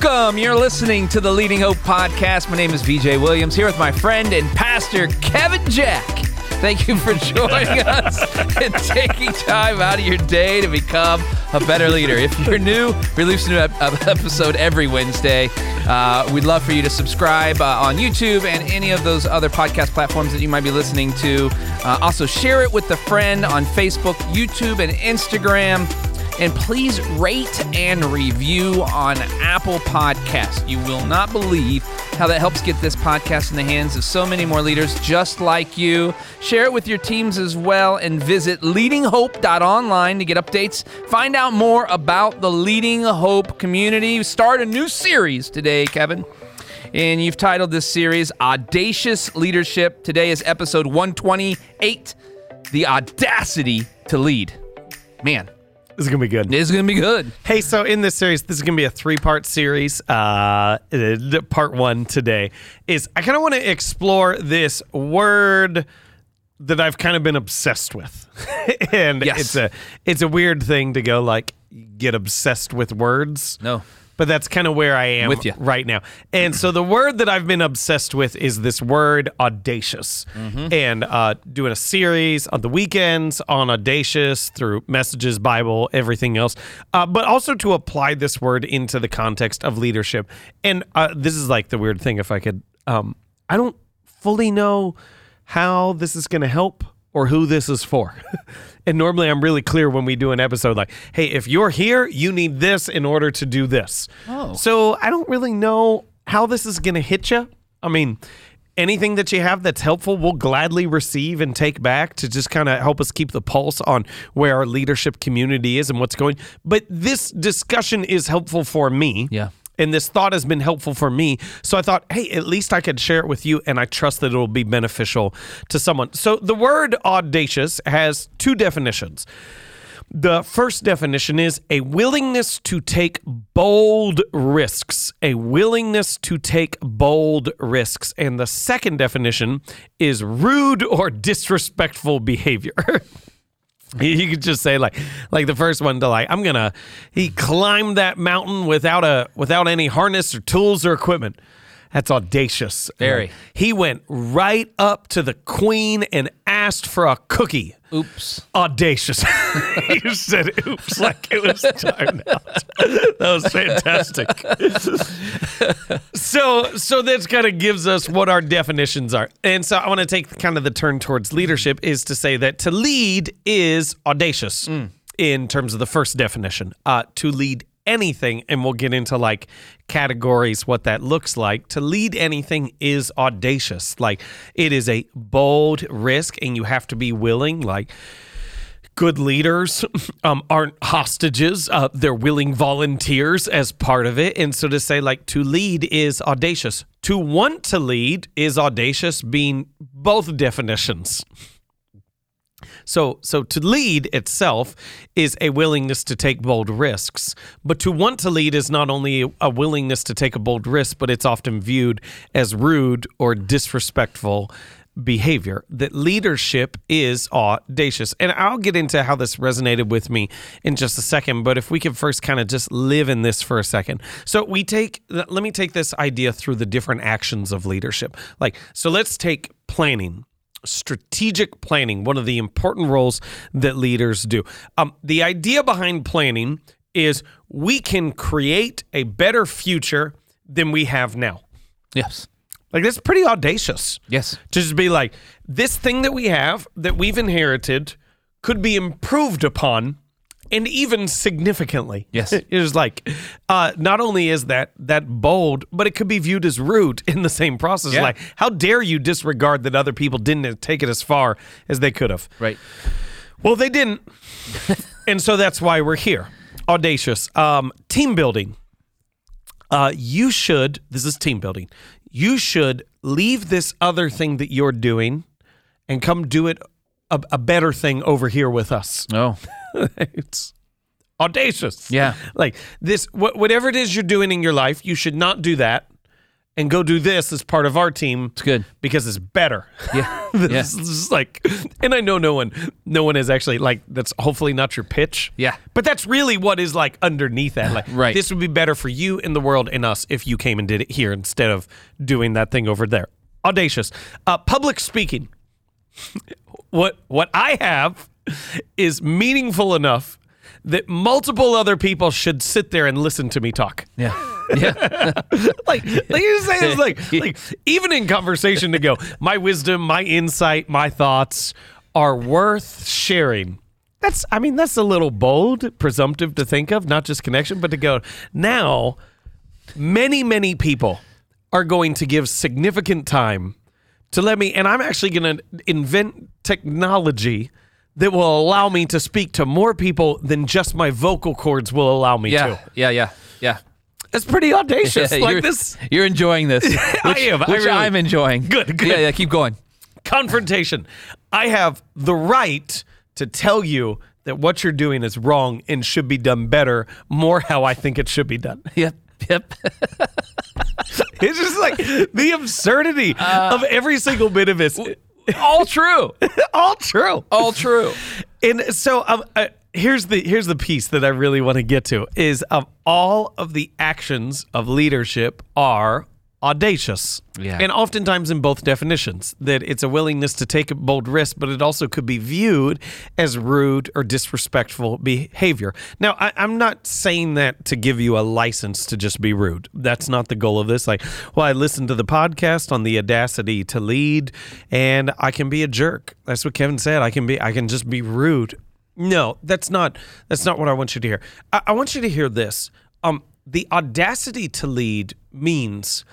Welcome. You're listening to the Leading Hope podcast. My name is VJ Williams here with my friend and pastor Kevin Jack. Thank you for joining us and taking time out of your day to become a better leader. If you're new, we release a new episode every Wednesday. Uh, we'd love for you to subscribe uh, on YouTube and any of those other podcast platforms that you might be listening to. Uh, also, share it with a friend on Facebook, YouTube, and Instagram. And please rate and review on Apple Podcast. You will not believe how that helps get this podcast in the hands of so many more leaders just like you. Share it with your teams as well and visit leadinghope.online to get updates. Find out more about the Leading Hope community. Start a new series today, Kevin. And you've titled this series Audacious Leadership. Today is episode 128 The Audacity to Lead. Man, This is gonna be good. it's going to be good. Hey, so in this series, this is gonna be a three-part series. Uh, uh, part one today is I kind of want to explore this word that I've kind of been obsessed with, and Yes. it's a it's a weird thing to go like get obsessed with words. No. But that's kind of where I am With ya. right now. And so the word that I've been obsessed with is this word audacious. Mm-hmm. And uh, doing a series on the weekends on audacious through messages, Bible, everything else. Uh, but also to apply this word into the context of leadership. And uh, this is like the weird thing, if I could, um, I don't fully know how this is going to help or who this is for. and normally I'm really clear when we do an episode like, hey, if you're here, you need this in order to do this. Oh. So I don't really know how this is going to hit you. I mean, anything that you have that's helpful, we'll gladly receive and take back to just kind of help us keep the pulse on where our leadership community is and what's going. But this discussion is helpful for me. Yeah. And this thought has been helpful for me. So I thought, hey, at least I could share it with you, and I trust that it'll be beneficial to someone. So the word audacious has two definitions. The first definition is a willingness to take bold risks. A willingness to take bold risks. And the second definition is rude or disrespectful behavior. You could just say like like the first one to like I'm gonna he climbed that mountain without a without any harness or tools or equipment. That's audacious. Very. He went right up to the queen and asked for a cookie. Oops. Audacious. you said oops like it was timed out. That was fantastic. so so that kind of gives us what our definitions are. And so I want to take kind of the turn towards leadership is to say that to lead is audacious in terms of the first definition. Uh, to lead anything, and we'll get into like categories what that looks like. To lead anything is audacious. Like it is a bold risk, and you have to be willing. Like good leaders um, aren't hostages. Uh, they're willing volunteers as part of it. And so to say, like, to lead is audacious. To want to lead is audacious, being both definitions. So, so to lead itself is a willingness to take bold risks, but to want to lead is not only a willingness to take a bold risk, but it's often viewed as rude or disrespectful behavior. That leadership is audacious, and I'll get into how this resonated with me in just a second. But if we could first kind of just live in this for a second, so we take. Let me take this idea through the different actions of leadership. Like, so let's take planning strategic planning, one of the important roles that leaders do. Um, the idea behind planning is we can create a better future than we have now. Yes. Like that's pretty audacious. Yes. To just be like, this thing that we have that we've inherited could be improved upon and even significantly. Yes. It's like uh, not only is that that bold, but it could be viewed as rude in the same process. Yeah. Like, how dare you disregard that other people didn't take it as far as they could have? Right. Well, they didn't. and so that's why we're here. Audacious. Um, team building. Uh, you should, this is team building, you should leave this other thing that you're doing and come do it a, a better thing over here with us. Oh. it's audacious. Yeah. Like this, wh- whatever it is you're doing in your life, you should not do that and go do this as part of our team. It's good. because it's better. Yeah. this yeah. is like, and I know no one, no one is actually like that's hopefully not your pitch. Yeah. but that's really what is like underneath that. Like, Right. this would be better for you in the world and us if you came and did it here instead of doing that thing over there. Audacious, uh, public speaking. What what I have is meaningful enough that multiple other people should sit there and listen to me talk. Yeah. Yeah. like like you say it's like like even in conversation to go my wisdom my insight my thoughts are worth sharing that's i mean that's a little bold presumptive to think of not just connection but to go now many many people are going to give significant time to let me and i'm actually going to invent technology that will allow me to speak to more people than just my vocal cords will allow me Yeah. to Yeah. Yeah. Yeah. Yeah. It's pretty audacious Yeah, like you're, this You're enjoying this. Which, am, I really, I'm enjoying. Good, good. Yeah. Yeah. Keep going. confrontation. I have the right to tell you that what you're doing is wrong and should be done better, more how I think it should be done. Yep. Yep. It's just like the absurdity Uh, of every single bit of this. All true. All true. All true. And so um, uh, here's the here's the piece that I really want to get to is um, all of the actions of leadership are audacious. Yeah. And oftentimes in both definitions that it's a willingness to take a bold risk, but it also could be viewed as rude or disrespectful behavior. Now, I, I'm not saying that to give you a license to just be rude. That's not the goal of this. Like, well, I listened to the podcast on the audacity to lead, and I can be a jerk. That's what Kevin said. I can be. I can just be rude. No, that's not. That's not what I want you to hear. I, I want you to hear this. Um, the audacity to lead means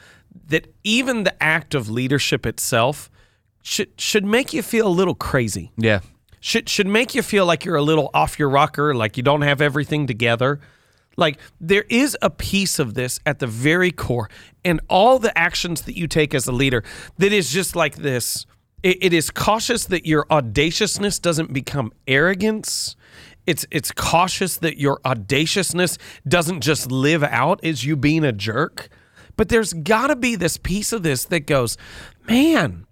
that even the act of leadership itself should should make you feel a little crazy. Yeah. Should should make you feel like you're a little off your rocker, like you don't have everything together. Like there is a piece of this at the very core, and all the actions that you take as a leader that is just like this. It, it is cautious that your audaciousness doesn't become arrogance. It's it's cautious that your audaciousness doesn't just live out as you being a jerk. But there's got to be this piece of this that goes, man,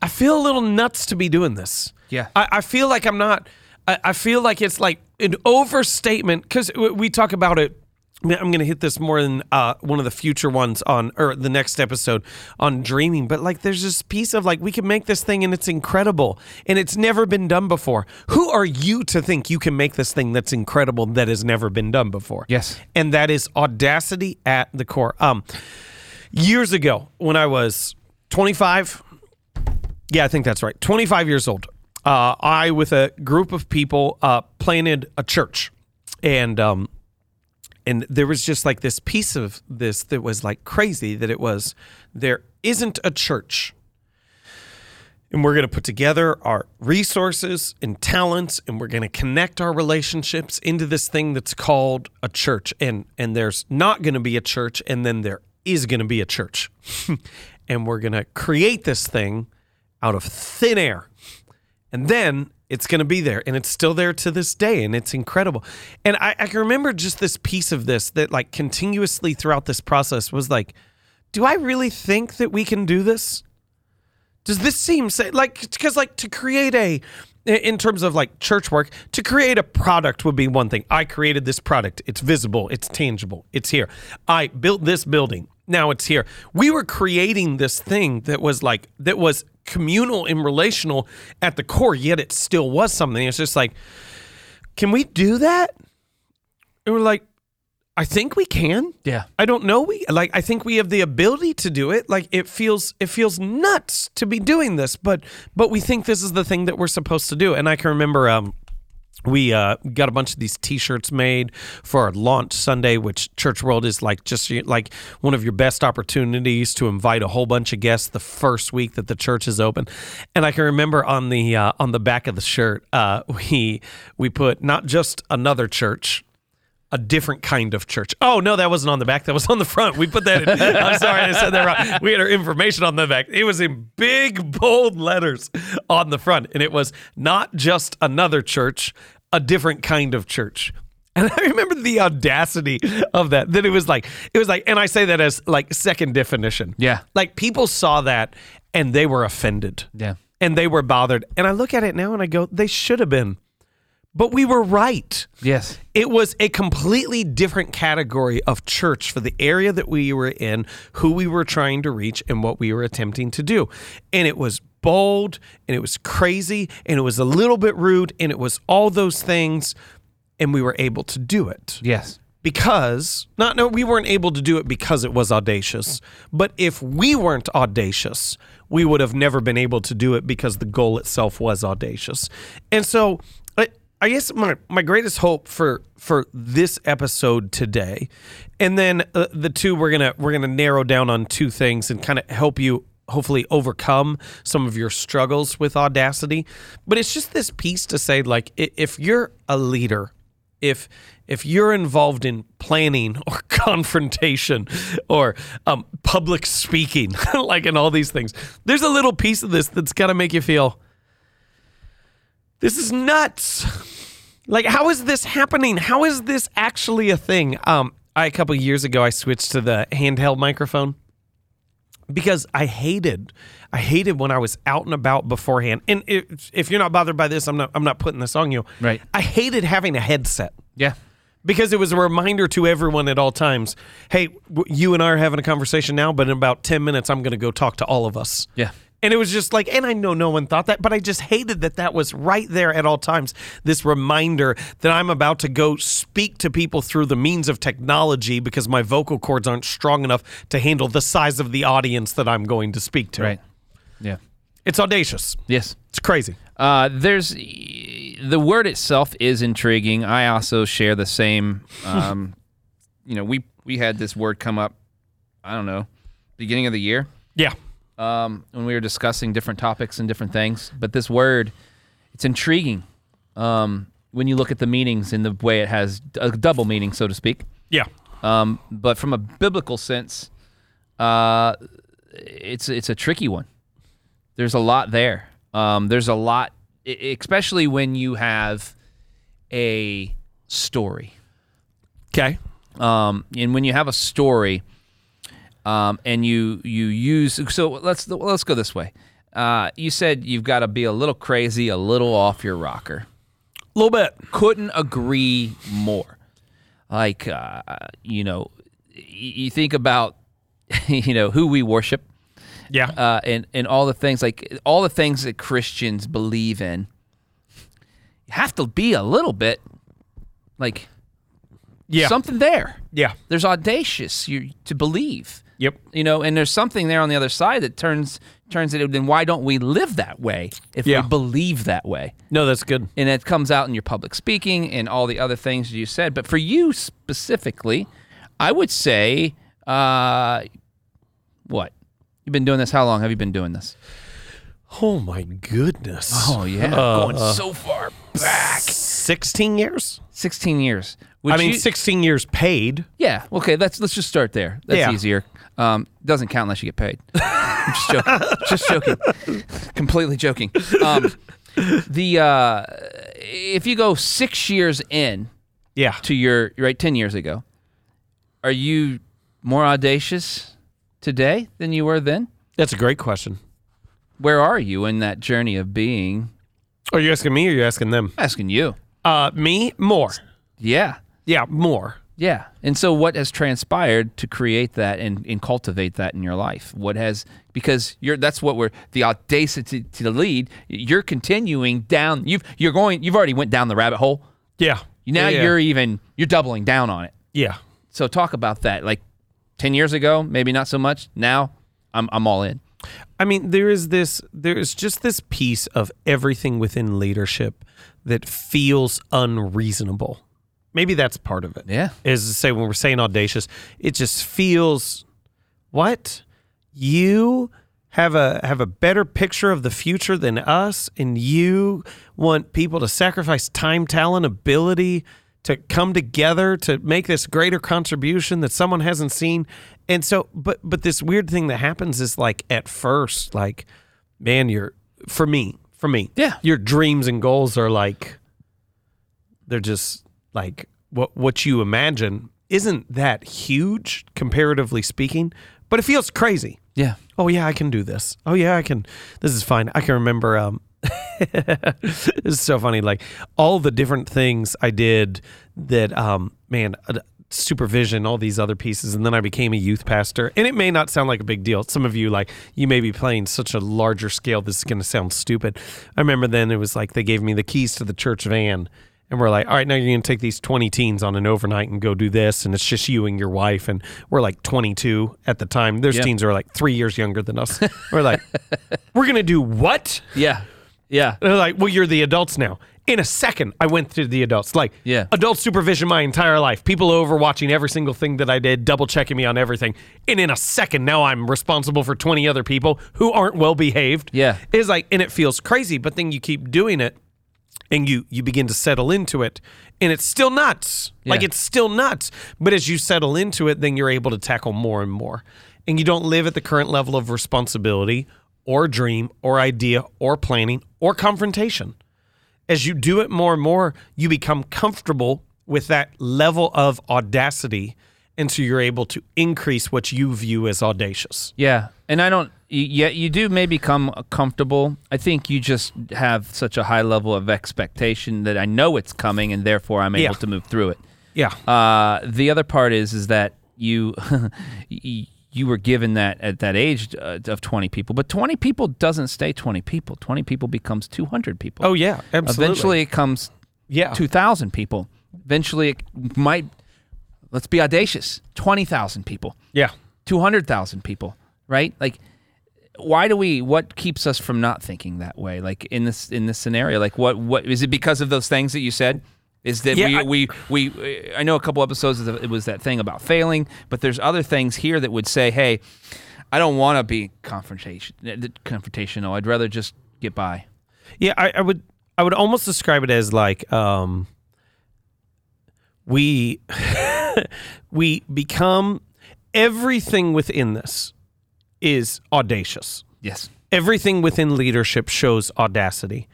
I feel a little nuts to be doing this. Yeah. I, I feel like I'm not. I, I feel like it's like an overstatement because we talk about it. I'm going to hit this more in uh, one of the future ones on or the next episode on dreaming. But like, there's this piece of like we can make this thing and it's incredible and it's never been done before. Who are you to think you can make this thing that's incredible that has never been done before? Yes. and that is audacity at the core. Um, years ago when I was 25, yeah, I think that's right, 25 years old, uh, I with a group of people uh, planted a church, and um, and there was just like this piece of this that was like crazy that it was there isn't a church. And we're going to put together our resources and talents and we're going to connect our relationships into this thing that's called a church. And and there's not going to be a church and then there is going to be a church. And we're going to create this thing out of thin air and then it's going to be there and it's still there to this day and it's incredible. And I, I can remember just this piece of this that like continuously throughout this process was like do i really think that we can do this? Does this seem like because like to create a in terms of like church work to create a product would be one thing. I created this product. It's visible. It's tangible. It's here. I built this building. Now it's here. We were creating this thing that was like that was communal and relational at the core yet it still was something it's just like can we do that and we're like i think we can Yeah. I don't know. We like. I think we have the ability to do it. Like it feels. It feels nuts to be doing this, but but we think this is the thing that we're supposed to do. And I can remember. Um, we uh, got a bunch of these T-shirts made for our launch Sunday, which Church World is like just like one of your best opportunities to invite a whole bunch of guests the first week that the church is open. And I can remember on the uh, on the back of the shirt, uh, we we put not just another church, a different kind of church. Oh no, that wasn't on the back. That was on the front. We put that in. I'm sorry, I said that wrong. We had our information on the back. It was in big bold letters on the front, and it was not just another church, a different kind of church. And I remember the audacity of that. That it was like, it was like, and I say that as like second definition. Yeah. Like people saw that and they were offended. Yeah. And they were bothered. And I look at it now and I go, they should have been. But we were right. Yes. It was a completely different category of church for the area that we were in, who we were trying to reach, and what we were attempting to do. And it was bold and it was crazy and it was a little bit rude and it was all those things. And we were able to do it Yes. because not no we weren't able to do it because it was audacious but if we weren't audacious we would have never been able to do it because the goal itself was audacious and so i, guess my, my greatest hope for for this episode today and then uh, the two we're gonna we're gonna narrow down on two things and kind of help you hopefully overcome some of your struggles with audacity but it's just this piece to say like if you're a leader if if you're involved in planning or confrontation or um, public speaking, like in all these things, there's a little piece of this that's got to make you feel this is nuts. Like, how is this happening? How is this actually a thing? Um, I, a couple years ago, I switched to the handheld microphone because I hated, I hated when I was out and about beforehand. And if, if you're not bothered by this, I'm not, I'm not putting this on you. Right. I hated having a headset Yeah. because it was a reminder to everyone at all times hey you and i are having a conversation now but in about 10 minutes i'm going to go talk to all of us Yeah. And it was just like and i know no one thought that but i just hated that that was right there at all times this reminder that i'm about to go speak to people through the means of technology because my vocal cords aren't strong enough to handle the size of the audience that i'm going to speak to Right. Yeah. it's audacious Yes. it's crazy Uh, there's the word itself is intriguing. I also share the same. Um, you know, we we had this word come up. I don't know, beginning of the year yeah um, when we were discussing different topics and different things. But this word, it's intriguing um, when you look at the meanings in the way it has a double meaning, so to speak. yeah Um, but from a biblical sense, uh, it's it's a tricky one. There's a lot there. Um, there's a lot, especially when you have a story. okay Um, and when you have a story, um, and you you use so let's let's go this way. Uh, you said you've got to be a little crazy, a little off your rocker a little bit couldn't agree more. Like, uh, you know, y- you think about, you know, who we worship yeah uh, and, and all the things, like all the things that Christians believe in. You have to be a little bit like yeah something there. yeah There's audacious you, to believe. Yep You know, and there's something there on the other side that turns turns it. Then why don't we live that way if Yeah. we believe that way? no that's good and it comes out in your public speaking and all the other things you said. But for you specifically, I would say, uh, what? You've been doing this? How long have you been doing this? Oh my goodness. Oh yeah, Uh, going so far back. 16 years? Sixteen years. Which I mean, you- 16 years paid. yeah. Okay, let's let's just start there. That's Yeah. easier. Um, doesn't count unless you get paid. I'm just joking. just joking. Completely joking. Um, the uh, if you go six years in, Yeah. to your right 10 years ago are you more audacious today than you were then That's a great question. where are you in that journey of being Are you asking me or are you asking them? asking you Uh, me? More. yeah Yeah, more. Yeah and so what has transpired to create that and, and cultivate that in your life what has because you're that's what we're the audacity to lead you're continuing down you've you're going you've already went down the rabbit hole Yeah. now yeah, yeah. you're even you're doubling down on it Yeah. so talk about that like 10 years ago maybe not so much now i'm, I'm all in I mean, there is this, there is just this piece of everything within leadership that feels unreasonable. Maybe that's part of it. Yeah. Is to say when we're saying audacious, it just feels what you have a have a better picture of the future than us, and you want people to sacrifice time, talent, ability to come together to make this greater contribution that someone hasn't seen. And so, but but this weird thing that happens is like at first, like, man, you're for me, for me, Yeah. your dreams and goals are like they're just like what what you imagine isn't that huge comparatively speaking, but it feels crazy. Yeah. Oh yeah, I can do this. Oh yeah, I can. This is fine. I can remember. Um, it's so funny. Like all the different things I did that. Um, man, uh, supervision, all these other pieces, and then I became a youth pastor. And it may not sound like a big deal. Some of you like you may be playing such a larger scale. This is going to sound stupid. I remember then it was like they gave me the keys to the church van. And we're like, all right, now you're going to take these 20 teens on an overnight and go do this. And it's just you and your wife. And we're like 22 at the time. Those Yep. teens are like three years younger than us. We're like, we're going to do what? Yeah. Yeah. And they're like, well, you're the adults now. In a second, I went to the adults. Like, Yeah. adult supervision my entire life. People over watching every single thing that I did, double checking me on everything. And in a second, now I'm responsible for 20 other people who aren't well behaved. Yeah. It's like, and it feels crazy, but then you keep doing it and you you begin to settle into it and it's still nuts. Like it's still nuts. But as you settle into it then you're able to tackle more and more. And you don't live at the current level of responsibility or dream or idea or planning or confrontation. As you do it more and more you become comfortable with that level of audacity and so you're able to increase what you view as audacious Yeah, and I don't. Yet you do maybe come comfortable. I think you just have such a high level of expectation that I know it's coming, and therefore I'm able Yeah. to move through it. yeah Uh, the other part is is that you you were given that at that age uh, of 20 people, but 20 people doesn't stay 20 people. 20 people becomes 200 people. oh yeah absolutely Eventually, it comes yeah 2,000 people. Eventually, it might. Let's be audacious. 20,000 people. yeah 200,000 people, right? Like why do we what keeps us from not thinking that way like in this in this scenario like what what is it because of those things that you said is that Yeah, I- we, we we I know a couple episodes of the, it was that thing about failing but there's other things here that would say hey I don't want to be confrontation confrontational I'd rather just get by Yeah, I, I would I would almost describe it as like um we we become everything within this is audacious. yes Everything within leadership shows audacity.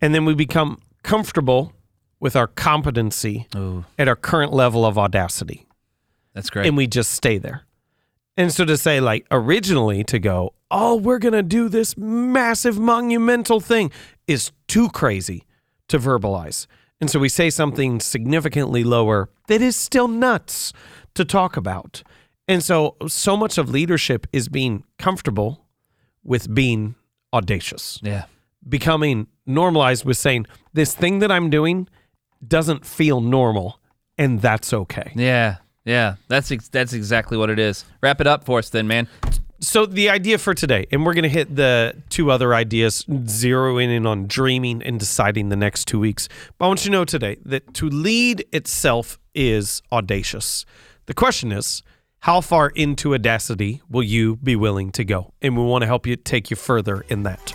And then we become comfortable with our competency oh at our current level of audacity that's great and we just stay there. And so to say, like, originally to go, oh, we're going to do this massive monumental thing is too crazy to verbalize. And so we say something significantly lower that is still nuts to talk about. And so, so much of leadership is being comfortable with being audacious, yeah. Becoming normalized with saying, this thing that I'm doing doesn't feel normal, and that's okay. yeah. Yeah. That's ex- that's exactly what it is. Wrap it up for us then man So the idea for today, and we're going to hit the two other ideas, zeroing in on dreaming and deciding the next two weeks. But I want you to know today that to lead itself is audacious. The question is, how far into audacity will you be willing to go? And we want to help you take you further in that.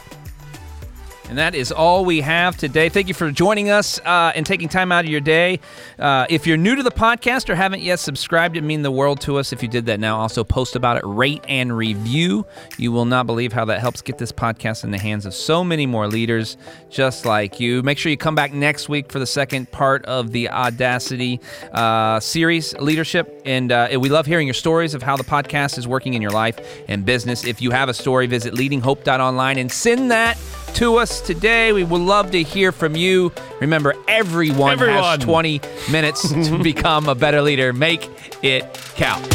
And that is all we have today. Thank you for joining us uh, and taking time out of your day. Uh, if you're new to the podcast or haven't yet subscribed, it mean the world to us if you did that now. Also, post about it, rate and review. You will not believe how that helps get this podcast in the hands of so many more leaders just like you. Make sure you come back next week for the second part of the Audacity uh, series, Leadership. And uh, we love hearing your stories of how the podcast is working in your life and business. If you have a story, visit leadinghope.online and send that to us today. We would love to hear from you. Remember, everyone, Everyone. has 20 minutes to become a better leader. Make it count.